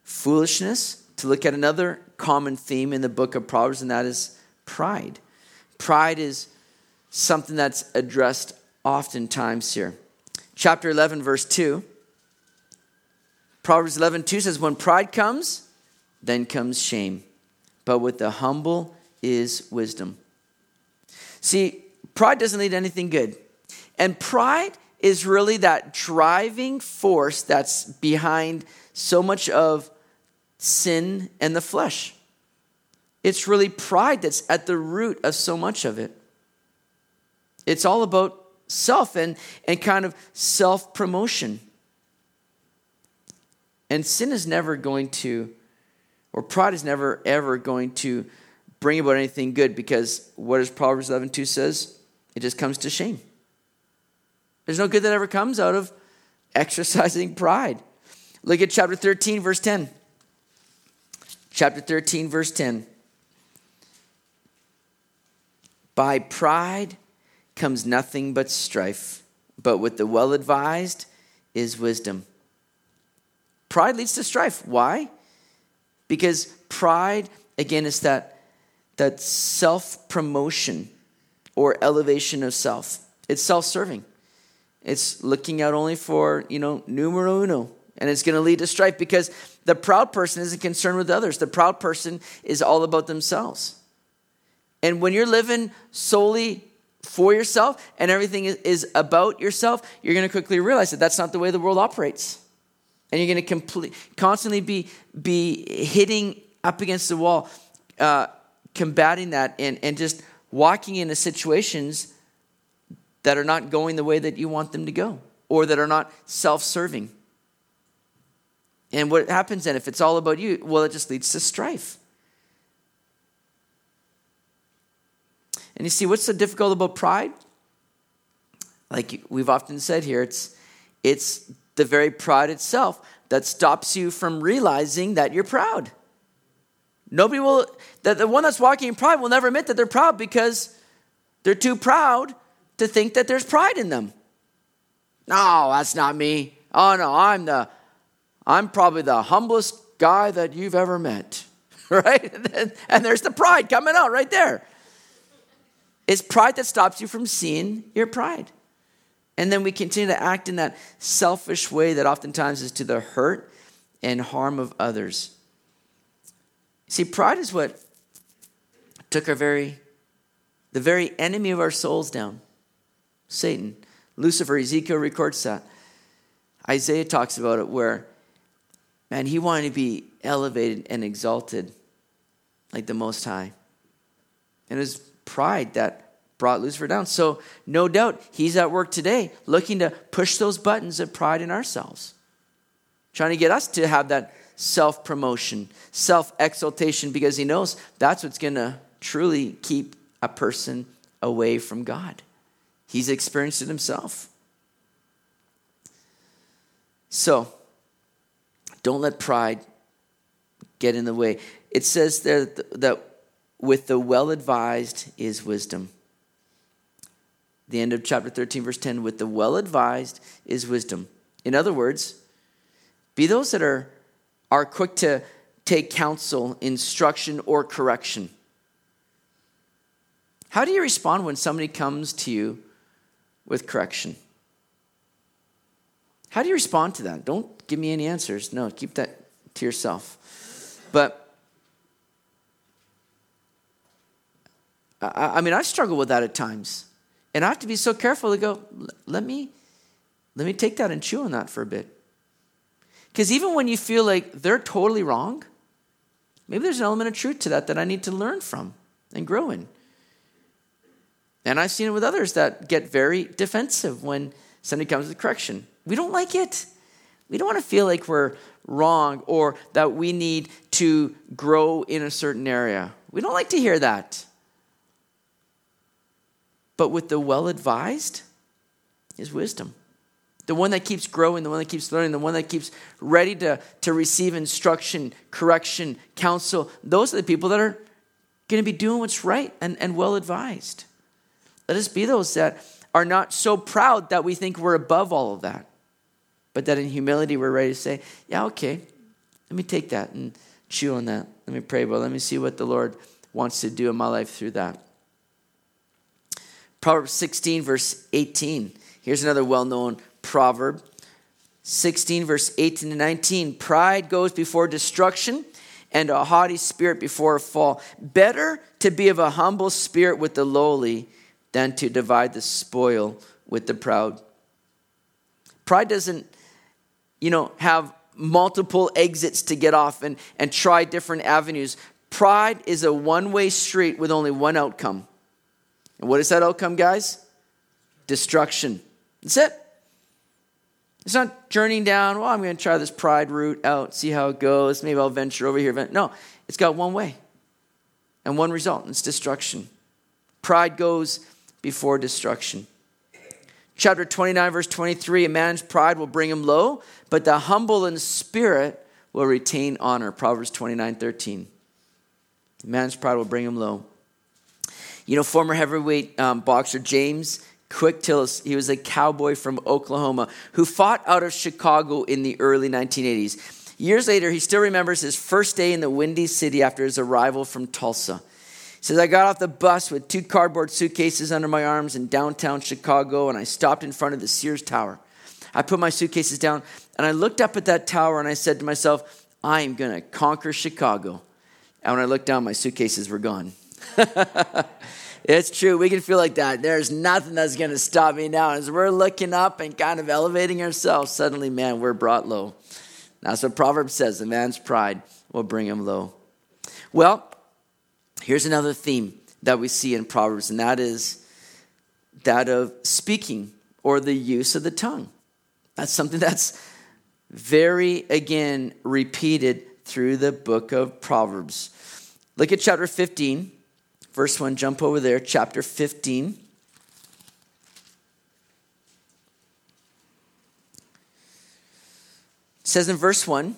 foolishness to look at another common theme in the book of Proverbs, and that is pride. Pride is something that's addressed oftentimes here. Chapter 11, verse 2. Proverbs 11, 2 says, When pride comes, then comes shame. But with the humble is wisdom. See, pride doesn't lead to anything good. And pride is really that driving force that's behind so much of sin and the flesh. It's really pride that's at the root of so much of it. It's all about self and, and kind of self promotion. And sin is never going to, or pride is never ever going to bring about anything good because what does Proverbs 11 2 says? It just comes to shame. There's no good that ever comes out of exercising pride. Look at chapter 13, verse 10. Chapter 13, verse 10. By pride comes nothing but strife, but with the well advised is wisdom. Pride leads to strife. Why? Because pride, again, is that, that self promotion or elevation of self. It's self serving. It's looking out only for, you know, numero uno. And it's going to lead to strife because the proud person isn't concerned with others. The proud person is all about themselves. And when you're living solely for yourself and everything is about yourself, you're going to quickly realize that that's not the way the world operates. And you're going to complete, constantly be, be hitting up against the wall, uh, combating that, and, and just walking into situations that are not going the way that you want them to go or that are not self serving. And what happens then if it's all about you? Well, it just leads to strife. And you see, what's so difficult about pride? Like we've often said here, it's, it's the very pride itself that stops you from realizing that you're proud. Nobody will, that the one that's walking in pride will never admit that they're proud because they're too proud to think that there's pride in them. No, that's not me. Oh no, I'm the, I'm probably the humblest guy that you've ever met. Right? And there's the pride coming out right there. It's pride that stops you from seeing your pride. And then we continue to act in that selfish way that oftentimes is to the hurt and harm of others. See, pride is what took our very, the very enemy of our souls down Satan. Lucifer, Ezekiel records that. Isaiah talks about it where, man, he wanted to be elevated and exalted like the Most High. And it was pride that brought Lucifer down. So, no doubt, he's at work today looking to push those buttons of pride in ourselves, trying to get us to have that self promotion, self exaltation, because he knows that's what's going to truly keep a person away from God. He's experienced it himself. So, don't let pride get in the way. It says there that with the well advised is wisdom. The end of chapter 13, verse 10 with the well advised is wisdom. In other words, be those that are, are quick to take counsel, instruction, or correction. How do you respond when somebody comes to you with correction? How do you respond to that? Don't give me any answers. No, keep that to yourself. But I, I mean, I struggle with that at times. And I have to be so careful to go, let me, let me take that and chew on that for a bit. Because even when you feel like they're totally wrong, maybe there's an element of truth to that that I need to learn from and grow in. And I've seen it with others that get very defensive when somebody comes with correction. We don't like it. We don't want to feel like we're wrong or that we need to grow in a certain area. We don't like to hear that. But with the well advised is wisdom. The one that keeps growing, the one that keeps learning, the one that keeps ready to, to receive instruction, correction, counsel. Those are the people that are going to be doing what's right and, and well advised. Let us be those that are not so proud that we think we're above all of that, but that in humility we're ready to say, Yeah, okay, let me take that and chew on that. Let me pray about it. Let me see what the Lord wants to do in my life through that. Proverbs 16, verse 18. Here's another well known proverb 16, verse 18 to 19. Pride goes before destruction, and a haughty spirit before a fall. Better to be of a humble spirit with the lowly than to divide the spoil with the proud. Pride doesn't, you know, have multiple exits to get off and, and try different avenues. Pride is a one way street with only one outcome and what is that outcome, guys? Destruction. That's it. It's not journeying down, well, I'm going to try this pride route out, see how it goes. Maybe I'll venture over here. No, it's got one way and one result, and it's destruction. Pride goes before destruction. Chapter 29, verse 23 A man's pride will bring him low, but the humble in spirit will retain honor. Proverbs 29, 13. A man's pride will bring him low. You know, former heavyweight um, boxer James Quick Tillis, he was a cowboy from Oklahoma who fought out of Chicago in the early 1980s. Years later, he still remembers his first day in the Windy City after his arrival from Tulsa. He says, I got off the bus with two cardboard suitcases under my arms in downtown Chicago, and I stopped in front of the Sears Tower. I put my suitcases down, and I looked up at that tower, and I said to myself, I am going to conquer Chicago. And when I looked down, my suitcases were gone. it's true. We can feel like that. There's nothing that's going to stop me now. As we're looking up and kind of elevating ourselves, suddenly, man, we're brought low. That's what Proverbs says a man's pride will bring him low. Well, here's another theme that we see in Proverbs, and that is that of speaking or the use of the tongue. That's something that's very, again, repeated through the book of Proverbs. Look at chapter 15, Verse 1, jump over there, chapter 15. It says in verse 1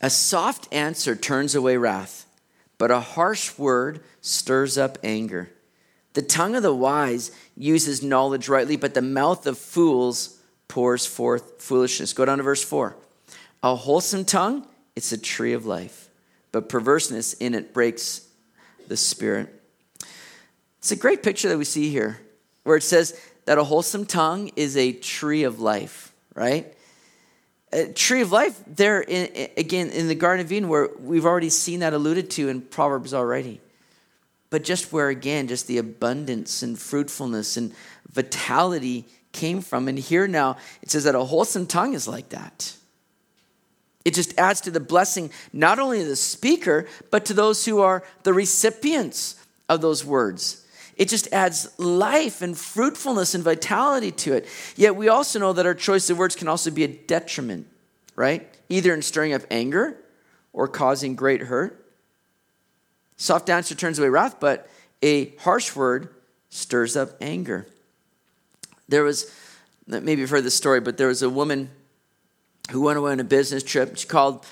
A soft answer turns away wrath, but a harsh word stirs up anger. The tongue of the wise uses knowledge rightly, but the mouth of fools pours forth foolishness. Go down to verse 4. A wholesome tongue, it's a tree of life, but perverseness in it breaks the Spirit. It's a great picture that we see here where it says that a wholesome tongue is a tree of life, right? A tree of life, there in, again in the Garden of Eden, where we've already seen that alluded to in Proverbs already. But just where, again, just the abundance and fruitfulness and vitality came from. And here now, it says that a wholesome tongue is like that. It just adds to the blessing, not only to the speaker, but to those who are the recipients of those words. It just adds life and fruitfulness and vitality to it. Yet we also know that our choice of words can also be a detriment, right? Either in stirring up anger or causing great hurt. Soft answer turns away wrath, but a harsh word stirs up anger. There was, maybe you've heard this story, but there was a woman who went away on a business trip. She called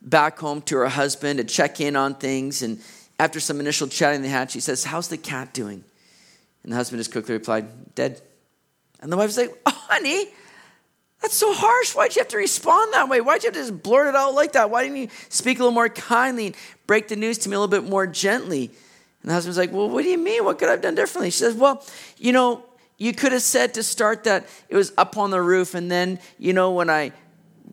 back home to her husband to check in on things. And after some initial chatting they had, she says, How's the cat doing? And the husband just quickly replied, Dead. And the wife's like, Oh, honey, that's so harsh. Why'd you have to respond that way? Why'd you have to just blurt it out like that? Why didn't you speak a little more kindly and break the news to me a little bit more gently? And the husband's like, Well, what do you mean? What could I have done differently? She says, Well, you know, you could have said to start that it was up on the roof, and then, you know, when I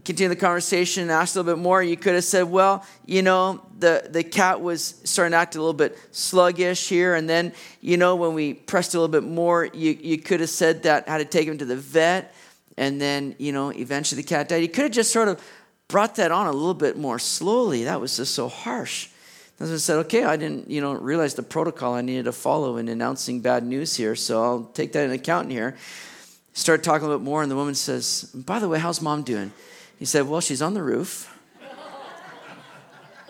continue the conversation and asked a little bit more, you could have said, well, you know, the, the cat was starting to act a little bit sluggish here. And then, you know, when we pressed a little bit more, you, you could have said that I had to take him to the vet. And then, you know, eventually the cat died. You could have just sort of brought that on a little bit more slowly. That was just so harsh. I said, okay, I didn't, you know, realize the protocol I needed to follow in announcing bad news here, so I'll take that into account here. Start talking a little bit more, and the woman says, by the way, how's mom doing? He said, well, she's on the roof.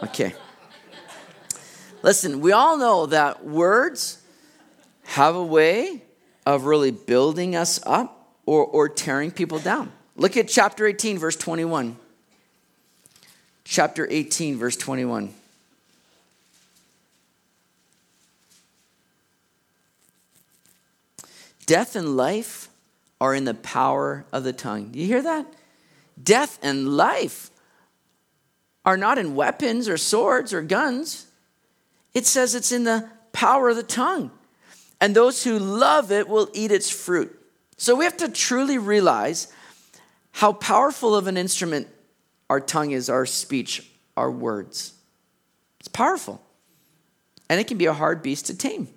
Okay. Listen, we all know that words have a way of really building us up or, or tearing people down. Look at chapter 18, verse 21. Chapter 18, verse 21. Death and life are in the power of the tongue. Do you hear that? Death and life are not in weapons or swords or guns. It says it's in the power of the tongue. And those who love it will eat its fruit. So we have to truly realize how powerful of an instrument our tongue is, our speech, our words. It's powerful. And it can be a hard beast to tame.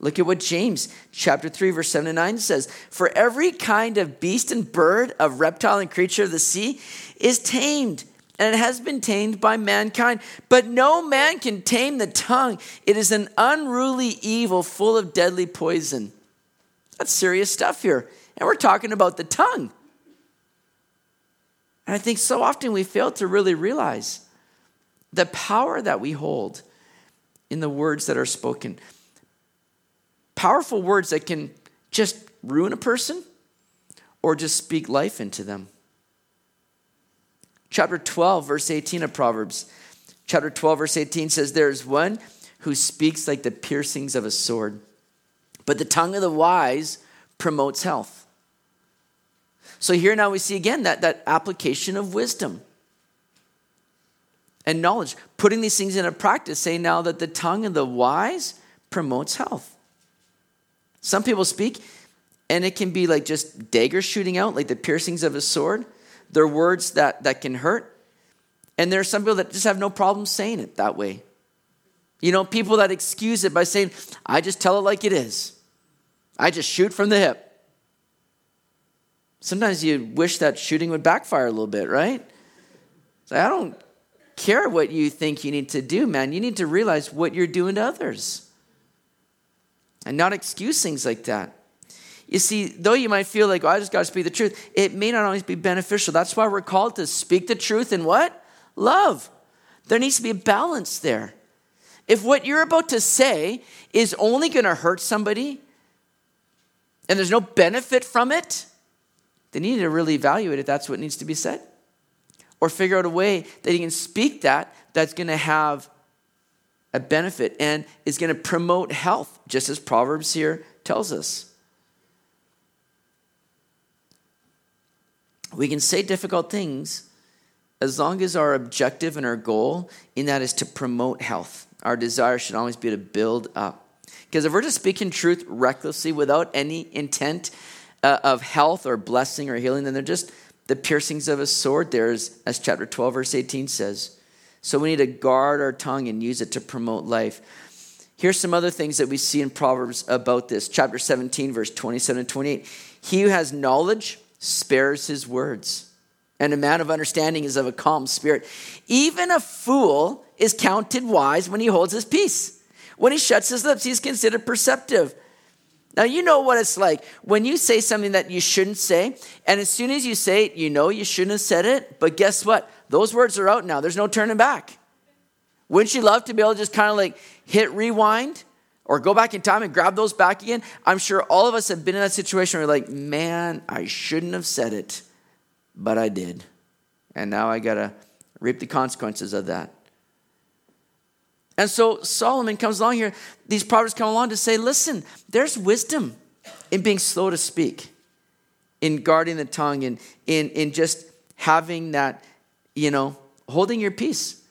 Look at what James chapter 3 verse 7 to 9 says. For every kind of beast and bird, of reptile and creature of the sea is tamed and it has been tamed by mankind. But no man can tame the tongue. It is an unruly evil full of deadly poison. That's serious stuff here. And we're talking about the tongue. And I think so often we fail to really realize the power that we hold in the words that are spoken powerful words that can just ruin a person or just speak life into them. Chapter 12, verse 18 of Proverbs. Chapter 12, verse 18 says, There is one who speaks like the piercings of a sword, but the tongue of the wise promotes health. So here now we see again that, that application of wisdom and knowledge, putting these things into practice, saying now that the tongue of the wise promotes health. Some people speak, and it can be like just daggers shooting out, like the piercings of a sword. They're words that, that can hurt. And there are some people that just have no problem saying it that way. You know, people that excuse it by saying, I just tell it like it is. I just shoot from the hip. Sometimes you wish that shooting would backfire a little bit, right? So I don't care what you think you need to do, man. You need to realize what you're doing to others and not excuse things like that. You see, though you might feel like, oh, I just got to speak the truth, it may not always be beneficial. That's why we're called to speak the truth in what? Love. There needs to be a balance there. If what you're about to say is only going to hurt somebody and there's no benefit from it, then you need to really evaluate if that's what needs to be said. Or figure out a way that you can speak that that's going to have a benefit and is going to promote health, just as Proverbs here tells us. We can say difficult things as long as our objective and our goal in that is to promote health. Our desire should always be to build up. Because if we're just speaking truth recklessly without any intent uh, of health or blessing or healing, then they're just the piercings of a sword. There's, as chapter 12, verse 18 says. So we need to guard our tongue and use it to promote life. Here's some other things that we see in Proverbs about this. Chapter 17, verse 27 and 28. He who has knowledge spares his words, and a man of understanding is of a calm spirit. Even a fool is counted wise when he holds his peace. When he shuts his lips, he's considered perceptive. Now, you know what it's like when you say something that you shouldn't say, and as soon as you say it, you know you shouldn't have said it, but guess what? Those words are out now. There's no turning back. Wouldn't you love to be able to just kind of like hit rewind or go back in time and grab those back again? I'm sure all of us have been in that situation where we're like, man, I shouldn't have said it, but I did. And now I got to reap the consequences of that. And so Solomon comes along here, these proverbs come along to say, listen, there's wisdom in being slow to speak, in guarding the tongue, and in, in just having that you know, holding your peace.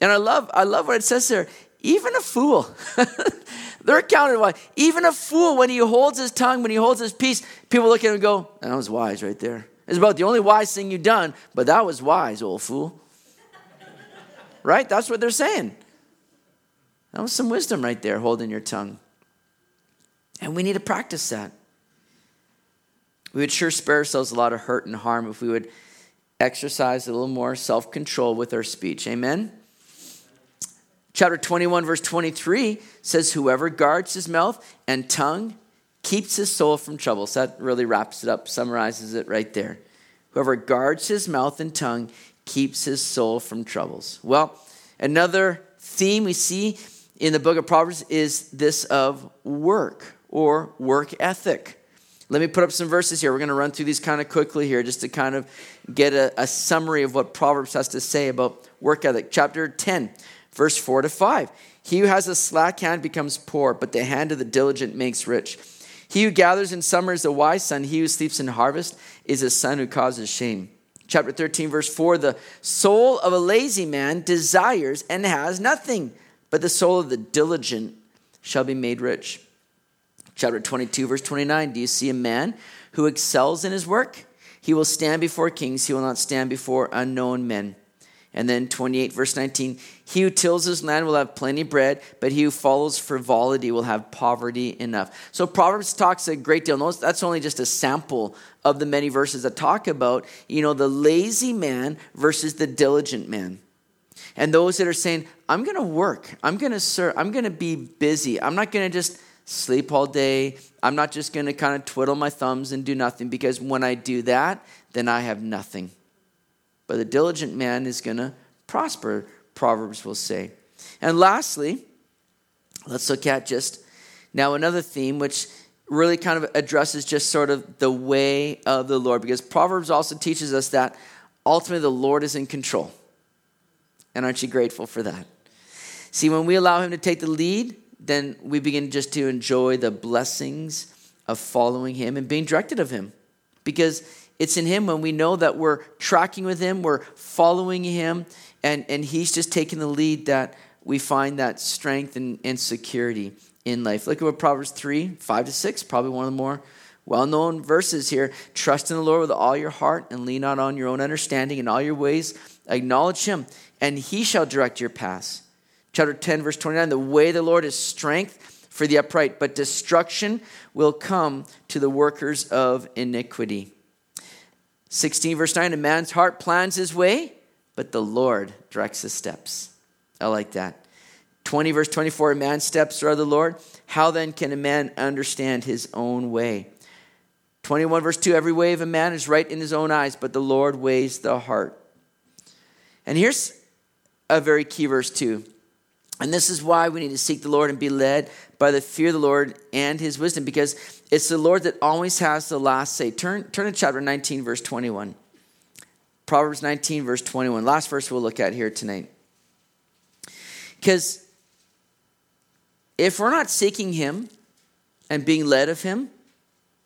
And I love, I love what it says there. Even a fool, they're counted wise. Even a fool, when he holds his tongue, when he holds his peace, people look at him and go, that was wise right there. It's about the only wise thing you've done, but that was wise, old fool. right? That's what they're saying. That was some wisdom right there, holding your tongue. And we need to practice that. We would sure spare ourselves a lot of hurt and harm if we would exercise a little more self control with our speech. Amen? Chapter 21, verse 23 says, Whoever guards his mouth and tongue keeps his soul from trouble. So that really wraps it up, summarizes it right there. Whoever guards his mouth and tongue keeps his soul from troubles. Well, another theme we see in the book of Proverbs is this of work or work ethic. Let me put up some verses here. We're going to run through these kind of quickly here just to kind of get a, a summary of what Proverbs has to say about work ethic. Chapter 10, verse 4 to 5. He who has a slack hand becomes poor, but the hand of the diligent makes rich. He who gathers in summer is a wise son. He who sleeps in harvest is a son who causes shame. Chapter 13, verse 4 The soul of a lazy man desires and has nothing, but the soul of the diligent shall be made rich. Chapter 22, verse 29 Do you see a man who excels in his work? He will stand before kings, he will not stand before unknown men. And then 28, verse 19 He who tills his land will have plenty of bread, but he who follows frivolity will have poverty enough. So Proverbs talks a great deal. Notice that's only just a sample of the many verses that talk about, you know, the lazy man versus the diligent man. And those that are saying, I'm going to work, I'm going to serve, I'm going to be busy, I'm not going to just sleep all day. I'm not just going to kind of twiddle my thumbs and do nothing because when I do that, then I have nothing. But the diligent man is going to prosper, Proverbs will say. And lastly, let's look at just now another theme which really kind of addresses just sort of the way of the Lord because Proverbs also teaches us that ultimately the Lord is in control. And aren't you grateful for that? See, when we allow Him to take the lead, then we begin just to enjoy the blessings of following Him and being directed of Him. Because it's in Him when we know that we're tracking with Him, we're following Him, and, and He's just taking the lead that we find that strength and, and security in life. Look at what Proverbs 3 5 to 6, probably one of the more well known verses here. Trust in the Lord with all your heart and lean not on your own understanding. In all your ways, acknowledge Him, and He shall direct your paths. Chapter 10, verse 29 The way of the Lord is strength for the upright, but destruction will come to the workers of iniquity. 16, verse 9 A man's heart plans his way, but the Lord directs his steps. I like that. 20, verse 24 A man's steps are of the Lord. How then can a man understand his own way? 21, verse 2 Every way of a man is right in his own eyes, but the Lord weighs the heart. And here's a very key verse, too. And this is why we need to seek the Lord and be led by the fear of the Lord and his wisdom, because it's the Lord that always has the last say. Turn, turn to chapter 19, verse 21. Proverbs 19, verse 21. Last verse we'll look at here tonight. Because if we're not seeking him and being led of him,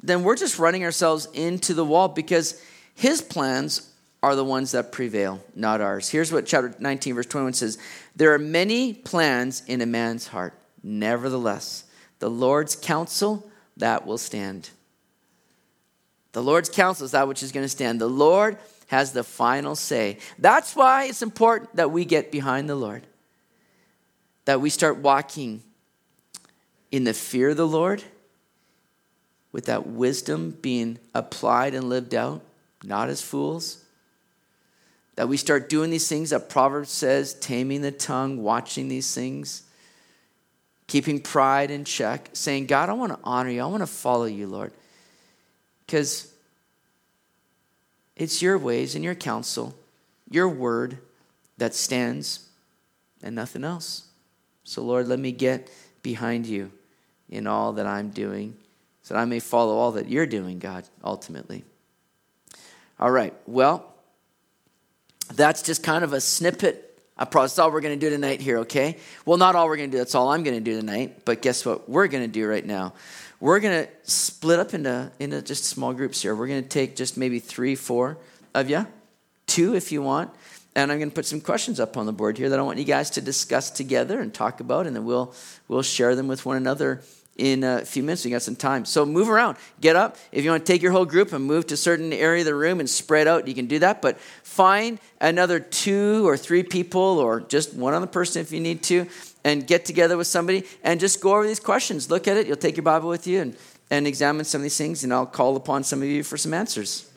then we're just running ourselves into the wall because his plans are the ones that prevail, not ours. Here's what chapter 19, verse 21 says There are many plans in a man's heart. Nevertheless, the Lord's counsel, that will stand. The Lord's counsel is that which is going to stand. The Lord has the final say. That's why it's important that we get behind the Lord, that we start walking in the fear of the Lord, with that wisdom being applied and lived out, not as fools that we start doing these things that Proverbs says, taming the tongue, watching these things, keeping pride in check, saying, God, I want to honor you. I want to follow you, Lord. Because it's your ways and your counsel, your word that stands and nothing else. So, Lord, let me get behind you in all that I'm doing so that I may follow all that you're doing, God, ultimately. All right, well, that's just kind of a snippet. I promise that's all we're going to do tonight here, okay? Well, not all we're going to do. That's all I'm going to do tonight. But guess what? We're going to do right now. We're going to split up into, into just small groups here. We're going to take just maybe three, four of you, two if you want. And I'm going to put some questions up on the board here that I want you guys to discuss together and talk about, and then we'll, we'll share them with one another in a few minutes. We got some time. So move around. Get up. If you want to take your whole group and move to a certain area of the room and spread out, you can do that. But find another two or three people or just one other person if you need to and get together with somebody and just go over these questions. Look at it. You'll take your Bible with you and, and examine some of these things, and I'll call upon some of you for some answers.